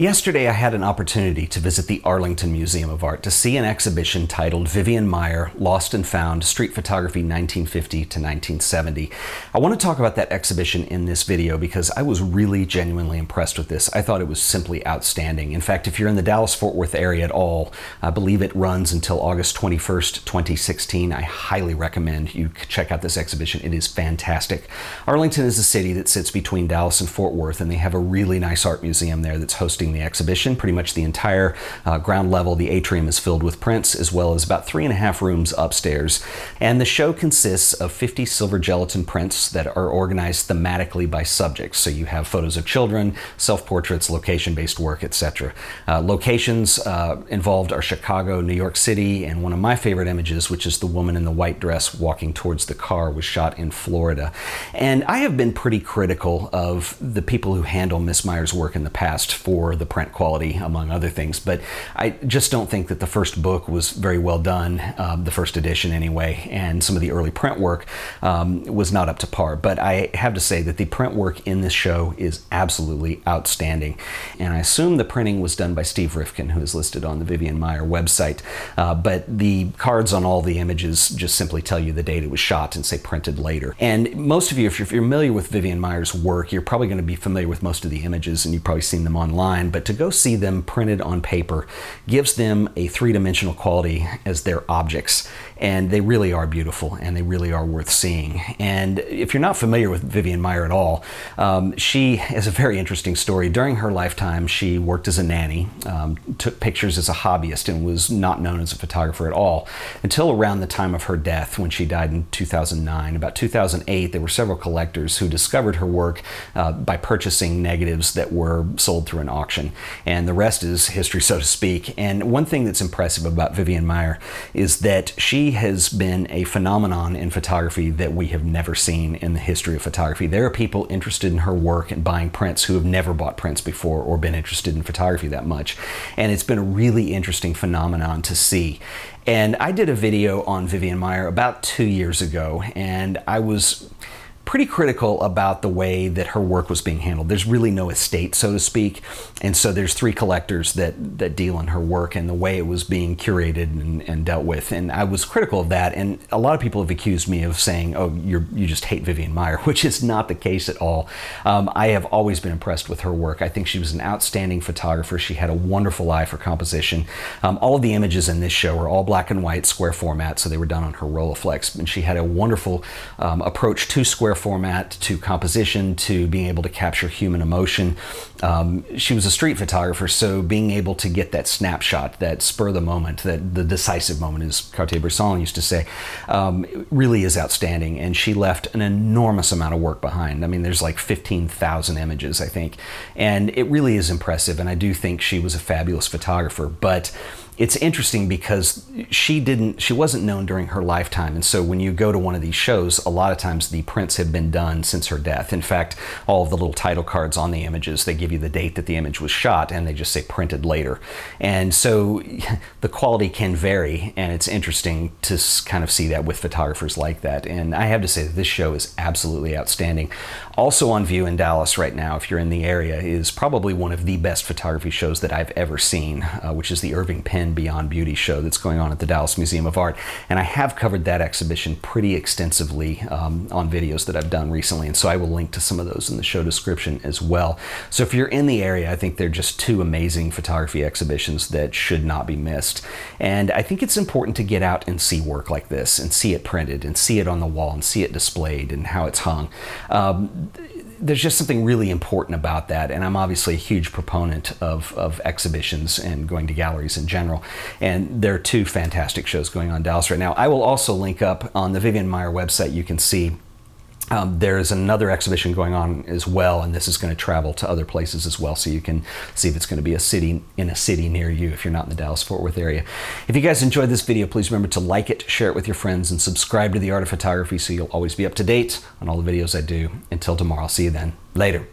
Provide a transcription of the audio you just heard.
Yesterday, I had an opportunity to visit the Arlington Museum of Art to see an exhibition titled Vivian Maier Lost and Found Street Photography 1950 to 1970. I want to talk about that exhibition in this video because I was really genuinely impressed with this. I thought it was simply outstanding. In fact, if you're in the Dallas Fort Worth area at all, I believe it runs until August 21st, 2016. I highly recommend you check out this exhibition. It is fantastic. Arlington is a city that sits between Dallas and Fort Worth, and they have a really nice art museum there that's hosting the exhibition. Pretty much the entire uh, ground level, the atrium is filled with prints, as well as about three and a half rooms upstairs. And the show consists of 50 silver gelatin prints that are organized thematically by subjects. So you have photos of children, self portraits, location based work, etc. Uh, locations uh, involved are Chicago, New York City, and one of my favorite images, which is the woman in the white dress walking towards the car, was shot in Florida. And I have been pretty critical of the people who handle Miss Maier's work in the past for the print quality, among other things. But I just don't think that the first book was very well done, um, the first edition anyway, and some of the early print work um, was not up to par. But I have to say that the print work in this show is absolutely outstanding. And I assume the printing was done by Steve Rifkin, who is listed on the Vivian Maier website. Uh, but the cards on all the images just simply tell you the date it was shot and say printed later. And most of you, if you're familiar with Vivian Maier's work, you're probably going to be familiar with most of the images and you've probably seen them online but to go see them printed on paper gives them a three dimensional quality as their objects. And they really are beautiful and they really are worth seeing. And if you're not familiar with Vivian Maier at all, um, she has a very interesting story. During her lifetime, she worked as a nanny, um, took pictures as a hobbyist, and was not known as a photographer at all until around the time of her death when she died in 2009. About 2008, there were several collectors who discovered her work uh, by purchasing negatives that were sold through an auction and the rest is history, so to speak. And one thing that's impressive about Vivian Maier is that she has been a phenomenon in photography that we have never seen in the history of photography. There are people interested in her work and buying prints who have never bought prints before or been interested in photography that much. And it's been a really interesting phenomenon to see. And I did a video on Vivian Maier about two years ago, and I was pretty critical about the way that her work was being handled. There's really no estate, so to speak, and so there's three collectors that that deal in her work and the way it was being curated and, and dealt with. And I was critical of that. And a lot of people have accused me of saying, "Oh, you you just hate Vivian Maier," which is not the case at all. Um, I have always been impressed with her work. I think she was an outstanding photographer. She had a wonderful eye for composition. Um, all of the images in this show are all black and white, square format, so they were done on her Rolleiflex. And she had a wonderful um, approach to square format to composition to being able to capture human emotion. Um, she was a street photographer, so being able to get that snapshot, that spur the moment, that the decisive moment, as Cartier-Bresson used to say, um, really is outstanding. And she left an enormous amount of work behind. I mean, there's like 15,000 images, I think, and it really is impressive. And I do think she was a fabulous photographer, but it's interesting because she didn't she wasn't known during her lifetime. And so when you go to one of these shows a lot of times the prints have been done since her death. In fact all of the little title cards on the images they give you the date that the image was shot and they just say printed later. And so the quality can vary and it's interesting to kind of see that with photographers like that. And i have to say that this show is absolutely outstanding. Also on view in dallas right now if you're in the area is probably one of the best photography shows that i've ever seen uh, which is the irving penn and Beyond Beauty show that's going on at the Dallas Museum of Art. And I have covered that exhibition pretty extensively um, on videos that I've done recently. And so I will link to some of those in the show description as well. So if you're in the area, I think they're just two amazing photography exhibitions that should not be missed. And I think it's important to get out and see work like this and see it printed and see it on the wall and see it displayed and how it's hung. Um, there's just something really important about that. And I'm obviously a huge proponent of, of exhibitions and going to galleries in general. And there are two fantastic shows going on Dallas right now. I will also link up on the Vivian Maier website. You can see um, there's another exhibition going on as well, and this is going to travel to other places as well, so you can see if it's going to be a city in a city near you if you're not in the Dallas Fort Worth area. If you guys enjoyed this video, please remember to like it, share it with your friends, and subscribe to the Art of Photography so you'll always be up to date on all the videos I do. Until tomorrow, I'll see you then. Later.